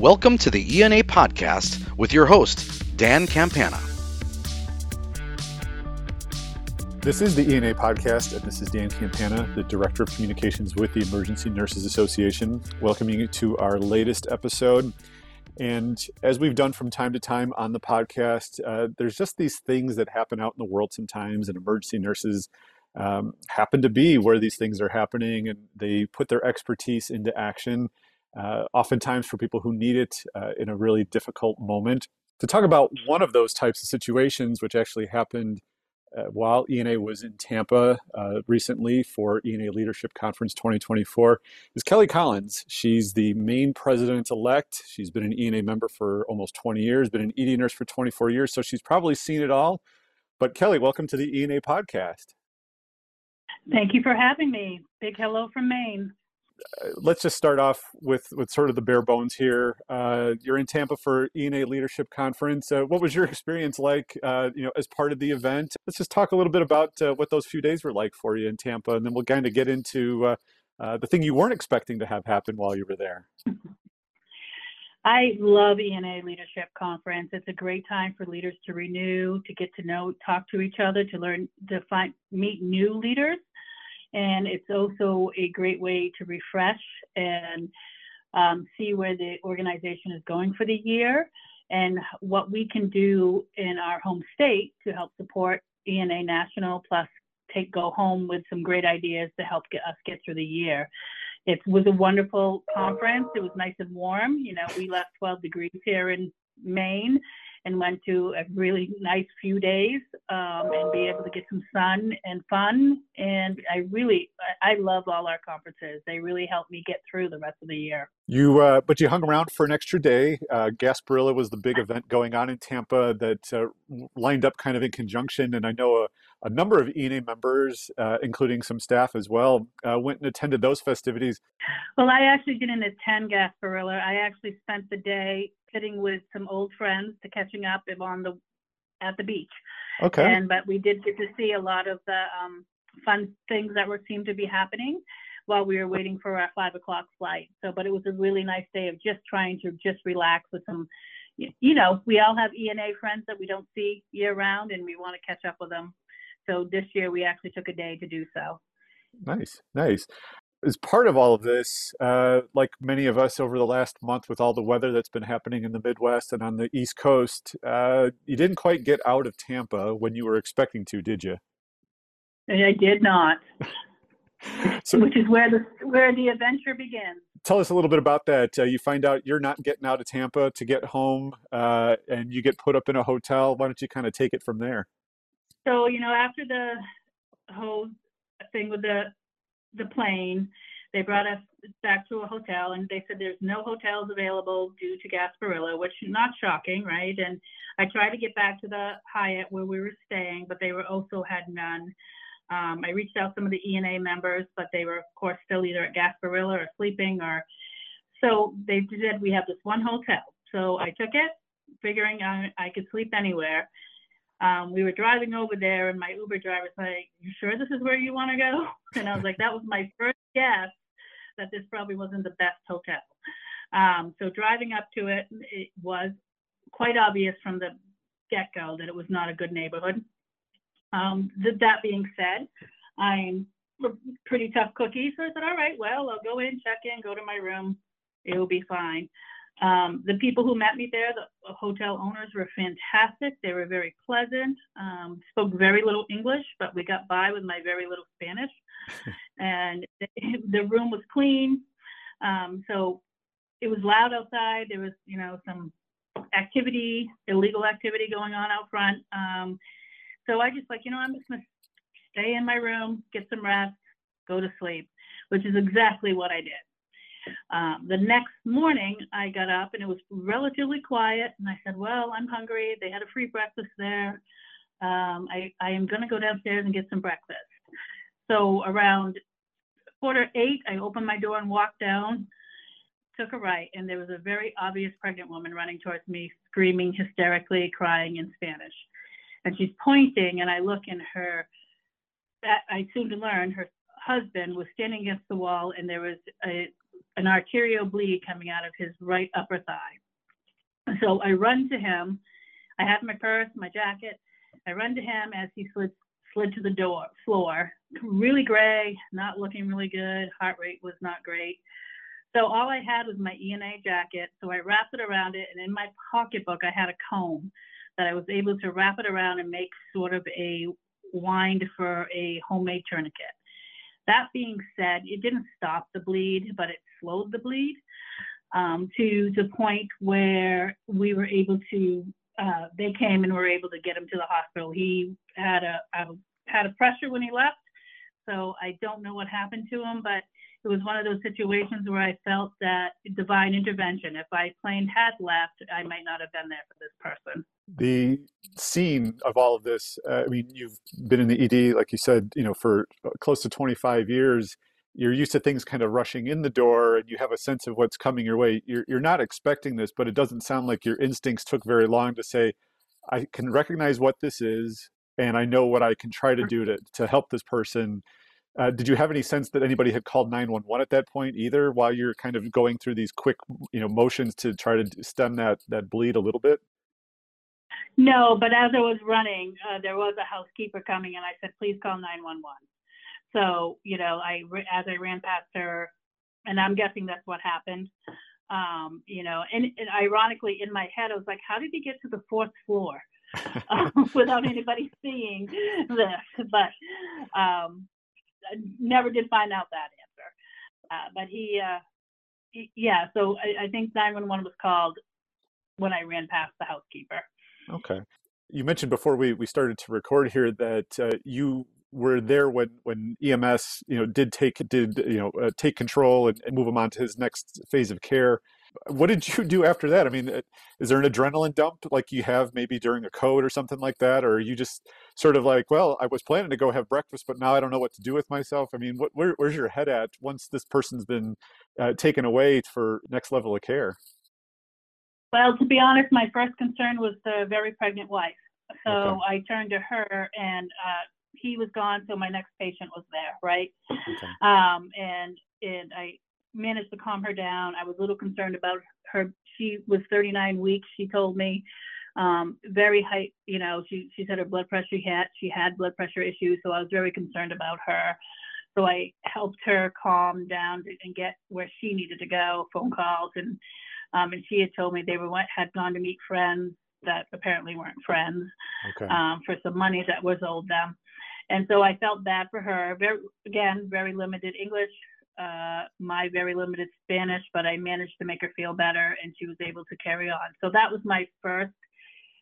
Welcome to the ENA podcast with your host, Dan Campana. This is the ENA podcast, and this is Dan Campana, the Director of Communications with the Emergency Nurses Association, welcoming you to our latest episode. And as we've done from time to time on the podcast, uh, there's just these things that happen out in the world sometimes, and emergency nurses um, happen to be where these things are happening, and they put their expertise into action uh, oftentimes for people who need it uh, in a really difficult moment. To talk about one of those types of situations, which actually happened uh, while ENA was in Tampa uh, recently for ENA Leadership Conference 2024, is Kelly Collins. She's the Maine president elect. She's been an ENA member for almost 20 years, been an ED nurse for 24 years, so she's probably seen it all. But Kelly, welcome to the ENA podcast. Thank you for having me. Big hello from Maine let's just start off with with sort of the bare bones here. Uh, you're in Tampa for ENA Leadership Conference. Uh, what was your experience like, uh, you know, as part of the event? Let's just talk a little bit about uh, what those few days were like for you in Tampa, and then we'll kind of get into uh, uh, the thing you weren't expecting to have happen while you were there. I love ENA Leadership Conference. It's a great time for leaders to renew, to get to know, talk to each other, to learn, to find, meet new leaders and it's also a great way to refresh and um, see where the organization is going for the year and what we can do in our home state to help support ENA National, plus take go home with some great ideas to help get us get through the year. It was a wonderful conference. It was nice and warm. You know, we left 12 degrees here in Maine, and went to a really nice few days um, and be able to get some sun and fun. And I really, I love all our conferences. They really help me get through the rest of the year. You, uh, but you hung around for an extra day. Uh, Gasparilla was the big event going on in Tampa that uh, lined up kind of in conjunction. And I know a, a number of ENA members, uh, including some staff as well, uh, went and attended those festivities. Well, I actually didn't attend Gasparilla. I actually spent the day sitting with some old friends to catching up on the at the beach. Okay. And but we did get to see a lot of the um, fun things that were seemed to be happening while we were waiting for our five o'clock flight. So, but it was a really nice day of just trying to just relax with some. You know, we all have ENA friends that we don't see year round, and we want to catch up with them. So this year we actually took a day to do so. Nice, nice as part of all of this, uh, like many of us over the last month with all the weather that's been happening in the Midwest and on the East Coast, uh, you didn't quite get out of Tampa when you were expecting to, did you? I did not. so, Which is where the where the adventure begins. Tell us a little bit about that. Uh, you find out you're not getting out of Tampa to get home, uh, and you get put up in a hotel. Why don't you kind of take it from there? So you know, after the whole thing with the the plane. They brought us back to a hotel and they said there's no hotels available due to Gasparilla, which not shocking, right? And I tried to get back to the Hyatt where we were staying, but they were also had none. Um, I reached out some of the ENA members, but they were of course still either at Gasparilla or sleeping or so they said we have this one hotel. So I took it, figuring I, I could sleep anywhere um, we were driving over there, and my Uber driver's like, "You sure this is where you want to go?" And I was like, "That was my first guess that this probably wasn't the best hotel." Um, so driving up to it, it was quite obvious from the get-go that it was not a good neighborhood. Um, th- that being said, I'm pretty tough cookie, so I said, "All right, well, I'll go in, check in, go to my room. It will be fine." Um, the people who met me there, the hotel owners, were fantastic. They were very pleasant. Um, spoke very little English, but we got by with my very little Spanish. and the room was clean. Um, so it was loud outside. There was, you know, some activity, illegal activity going on out front. Um, so I just like, you know, I'm just gonna stay in my room, get some rest, go to sleep, which is exactly what I did. Um, the next morning, I got up and it was relatively quiet, and I said, "Well, I'm hungry. They had a free breakfast there. Um, I, I am going to go downstairs and get some breakfast." So around quarter eight, I opened my door and walked down, took a right, and there was a very obvious pregnant woman running towards me, screaming hysterically, crying in Spanish. And she's pointing, and I look in her. I soon to learn her husband was standing against the wall, and there was a an arterial bleed coming out of his right upper thigh. So I run to him. I have my purse, my jacket. I run to him as he slid slid to the door floor. Really gray, not looking really good. Heart rate was not great. So all I had was my ENA jacket. So I wrapped it around it, and in my pocketbook I had a comb that I was able to wrap it around and make sort of a wind for a homemade tourniquet. That being said, it didn't stop the bleed, but it slowed the bleed um, to the point where we were able to. Uh, they came and were able to get him to the hospital. He had a, a had a pressure when he left, so I don't know what happened to him, but it was one of those situations where I felt that divine intervention. If I plane had left, I might not have been there for this person. The scene of all of this, uh, I mean, you've been in the ED, like you said, you know, for close to 25 years. You're used to things kind of rushing in the door and you have a sense of what's coming your way. You're, you're not expecting this, but it doesn't sound like your instincts took very long to say, I can recognize what this is and I know what I can try to do to, to help this person. Uh, did you have any sense that anybody had called 911 at that point either while you're kind of going through these quick you know motions to try to stem that that bleed a little bit? No but as i was running uh, there was a housekeeper coming and i said please call 911 so you know i as i ran past her and i'm guessing that's what happened um, you know and, and ironically in my head i was like how did he get to the fourth floor um, without anybody seeing this but um, never did find out that answer. Uh, but he, uh, he, yeah, so I, I think 911 was called when I ran past the housekeeper. Okay. You mentioned before we, we started to record here that uh, you were there when, when EMS, you know, did take did you know uh, take control and, and move him on to his next phase of care what did you do after that? I mean, uh, is there an adrenaline dump like you have maybe during a code or something like that, or are you just sort of like, well, I was planning to go have breakfast, but now I don't know what to do with myself? I mean, what, where, where's your head at once this person's been uh, taken away for next level of care? Well, to be honest, my first concern was the very pregnant wife. So okay. I turned to her, and uh, he was gone, so my next patient was there, right? Okay. Um, and and I managed to calm her down. I was a little concerned about her. She was 39 weeks. She told me um, very high. You know, she she said her blood pressure she had she had blood pressure issues, so I was very concerned about her. So I helped her calm down and get where she needed to go. Phone calls and um, and she had told me they were had gone to meet friends that apparently weren't friends okay. um, for some money that was owed them. And so I felt bad for her. Very, again, very limited English, uh, my very limited Spanish, but I managed to make her feel better and she was able to carry on. So that was my first,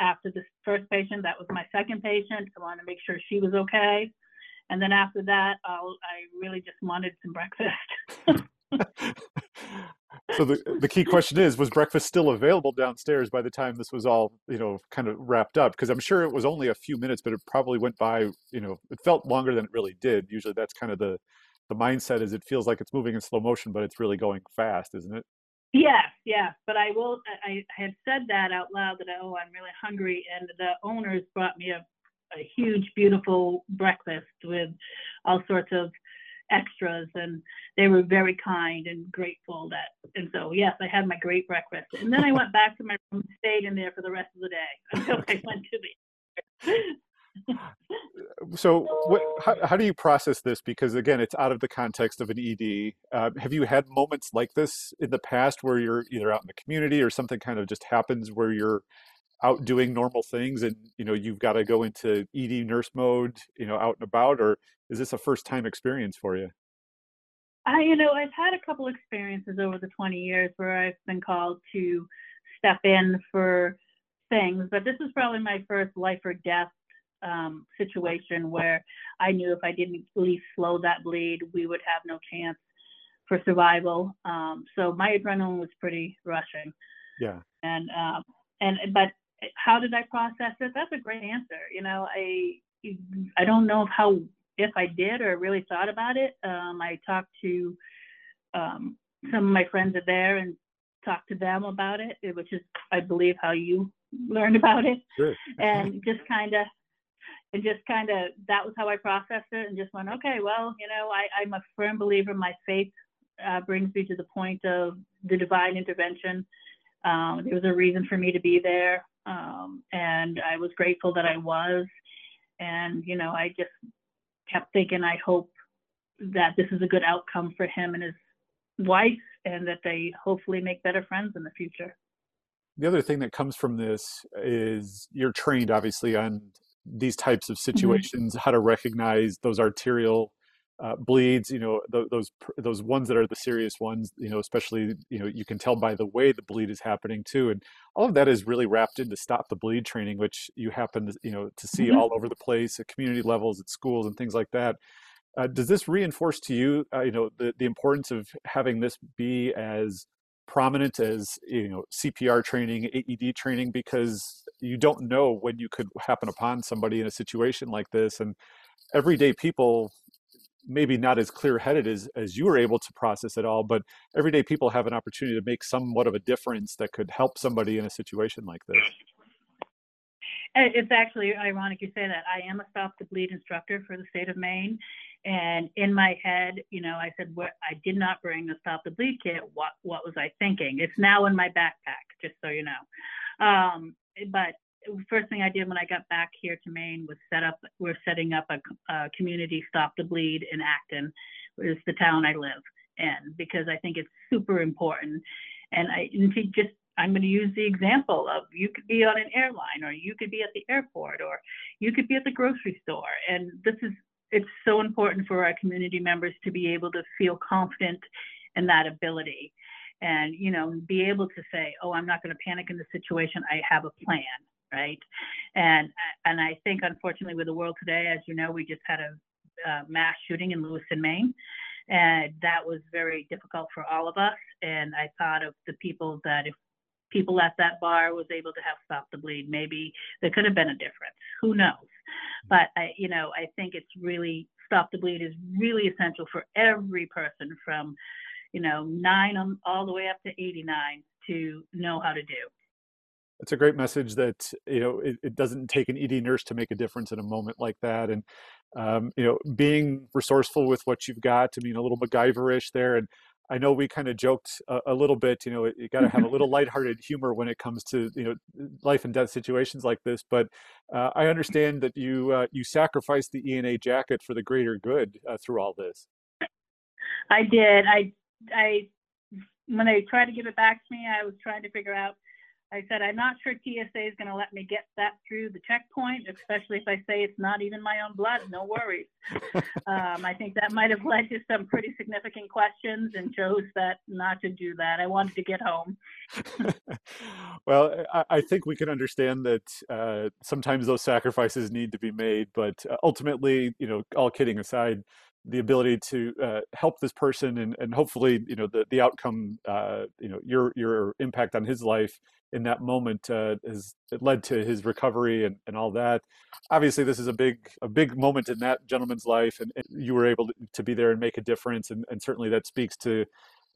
after the first patient, that was my second patient. I wanted to make sure she was okay. And then after that, I'll, I really just wanted some breakfast. so the the key question is was breakfast still available downstairs by the time this was all you know kind of wrapped up because i'm sure it was only a few minutes but it probably went by you know it felt longer than it really did usually that's kind of the the mindset is it feels like it's moving in slow motion, but it's really going fast, isn't it? Yeah, yeah. But I will. I, I had said that out loud that oh, I'm really hungry, and the owners brought me a, a huge, beautiful breakfast with all sorts of extras, and they were very kind and grateful that. And so yes, I had my great breakfast, and then I went back to my room, stayed in there for the rest of the day until I went to the so what, how, how, do you process this because again it's out of the context of an ed uh, have you had moments like this in the past where you're either out in the community or something kind of just happens where you're out doing normal things and you know you've got to go into ed nurse mode you know out and about or is this a first time experience for you i you know i've had a couple experiences over the 20 years where i've been called to step in for things but this is probably my first life or death um, situation where I knew if I didn't at least slow that bleed, we would have no chance for survival. Um, so my adrenaline was pretty rushing. Yeah. And um, and but how did I process it? That's a great answer. You know, I I don't know how if I did or really thought about it. Um, I talked to um, some of my friends are there and talked to them about it, which is I believe how you learned about it, sure. and just kind of and just kind of that was how I processed it and just went, okay, well, you know, I, I'm a firm believer my faith uh, brings me to the point of the divine intervention. Um, there was a reason for me to be there, um, and I was grateful that I was. And you know, I just kept thinking, I hope that this is a good outcome for him and his wife, and that they hopefully make better friends in the future. The other thing that comes from this is you're trained, obviously, on these types of mm-hmm. situations, mm-hmm. how to recognize those arterial uh, bleeds, you know, th- those those ones that are the serious ones, you know, especially you know you can tell by the way the bleed is happening too, and all of that is really wrapped into stop the bleed training, which you happen to you know to see mm-hmm. all over the place at community levels, at schools, and things like that. Uh, does this reinforce to you, uh, you know, the the importance of having this be as prominent as you know CPR training, AED training, because you don't know when you could happen upon somebody in a situation like this, and everyday people maybe not as clear headed as, as you were able to process it all, but everyday people have an opportunity to make somewhat of a difference that could help somebody in a situation like this. It's actually ironic you say that. I am a stop the bleed instructor for the state of Maine. And in my head, you know, I said, what, I did not bring the stop the bleed kit. What, what was I thinking? It's now in my backpack, just so you know. Um, but first thing I did when I got back here to Maine was set up. We're setting up a, a community stop the bleed in Acton, which is the town I live in, because I think it's super important. And I and just I'm going to use the example of you could be on an airline, or you could be at the airport, or you could be at the grocery store, and this is it's so important for our community members to be able to feel confident in that ability and you know be able to say oh i'm not going to panic in the situation i have a plan right? And and I think unfortunately with the world today, as you know, we just had a, a mass shooting in Lewiston, Maine, and that was very difficult for all of us. And I thought of the people that if people at that bar was able to have stopped the bleed, maybe there could have been a difference. Who knows? But I, you know, I think it's really stop the bleed is really essential for every person from, you know, nine on, all the way up to 89 to know how to do. It's a great message that you know it, it, doesn't take an ED nurse to make a difference in a moment like that, and um, you know being resourceful with what you've got. I mean, a little MacGyverish there, and I know we kind of joked a, a, little bit. You know, you got to have a little lighthearted humor when it comes to you know life and death situations like this. But uh, I understand that you uh, you sacrificed the ENA jacket for the greater good uh, through all this. I did. I I when they tried to give it back to me, I was trying to figure out I said, I'm not sure TSA is going to let me get that through the checkpoint, especially if I say it's not even my own blood. No worries. um, I think that might have led to some pretty significant questions and chose that not to do that. I wanted to get home. well, I, I, think we can understand that uh, sometimes those sacrifices need to be made, but uh, ultimately, you know, all kidding aside, the ability to uh, help this person and, and hopefully you know the, the outcome uh, you know your your impact on his life in that moment uh, has led to his recovery and, and all that. Obviously this is a big a big moment in that gentleman's life and, and you were able to, to, be there and make a difference and, and certainly that speaks to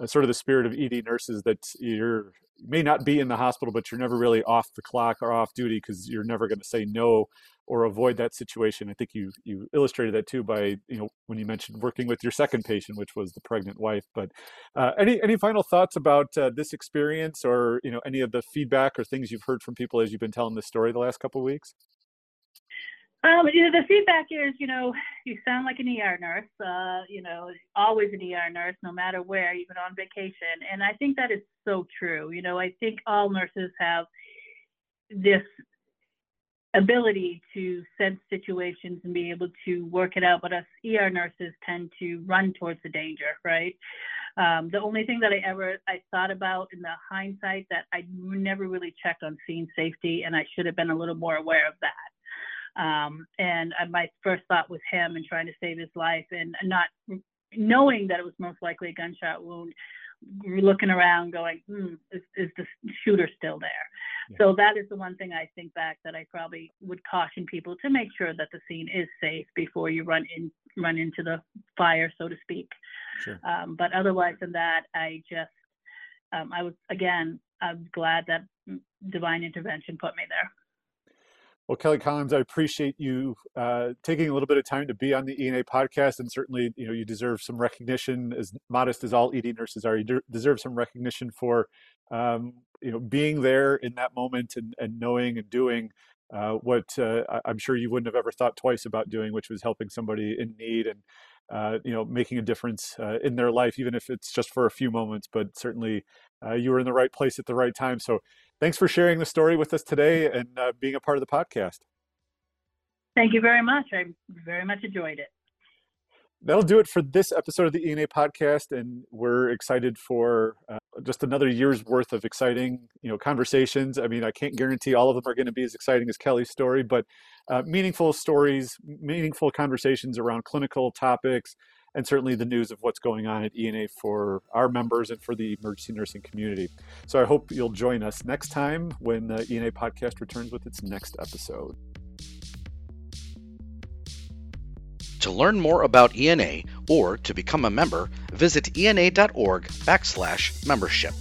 uh, sort of the spirit of ed nurses that you're you may not be in the hospital but you're never really off the clock or off duty because you're never going to say no or avoid that situation. I think you you illustrated that too by you know when you mentioned working with your second patient, which was the pregnant wife. But uh, any any final thoughts about uh, this experience, or you know any of the feedback or things you've heard from people as you've been telling this story the last couple of weeks? Um, you know, the feedback is, you know, you sound like an ER nurse, uh, you know, always an ER nurse, no matter where, even on vacation. And I think that is so true. You know, I think all nurses have this ability to sense situations and be able to work it out, but us ER nurses tend to run towards the danger, right? Um, the only thing that I ever I thought about in the hindsight that I never really checked on scene safety, and I should have been a little more aware of that. Um, and my first thought was him and trying to save his life, and not knowing that it was most likely a gunshot wound looking around going, hmm, is, is the shooter still there? Yeah. So that is the one thing I think back that I probably would caution people to make sure that the scene is safe before you run in run into the fire, so to speak. Sure. Um, but otherwise than that, I just um, I was again I'm glad that divine intervention put me there. Well, Kelly Collins, I appreciate you uh, taking a little bit of time to be on the ENA podcast, and certainly, you know, you deserve some recognition. As modest as all ED nurses are, you de- deserve some recognition for, um, you know, being there in that moment and, and knowing and doing uh, what uh, I'm sure you wouldn't have ever thought twice about doing, which was helping somebody in need and, uh, you know, making a difference uh, in their life, even if it's just for a few moments. But certainly, uh, you were in the right place at the right time. So thanks for sharing the story with us today and uh, being a part of the podcast. Thank you very much. I very much enjoyed it. That'll do it for this episode of the ENA podcast, and we're excited for uh, just another year's worth of exciting, you know, conversations. I mean, I can't guarantee all of them are going to be as exciting as Kelly's story, but uh, meaningful stories, meaningful conversations around clinical topics, and certainly the news of what's going on at ENA for our members and for the emergency nursing community. So I hope you'll join us next time when the ENA podcast returns with its next episode. To learn more about ENA or to become a member, visit ena.org backslash membership.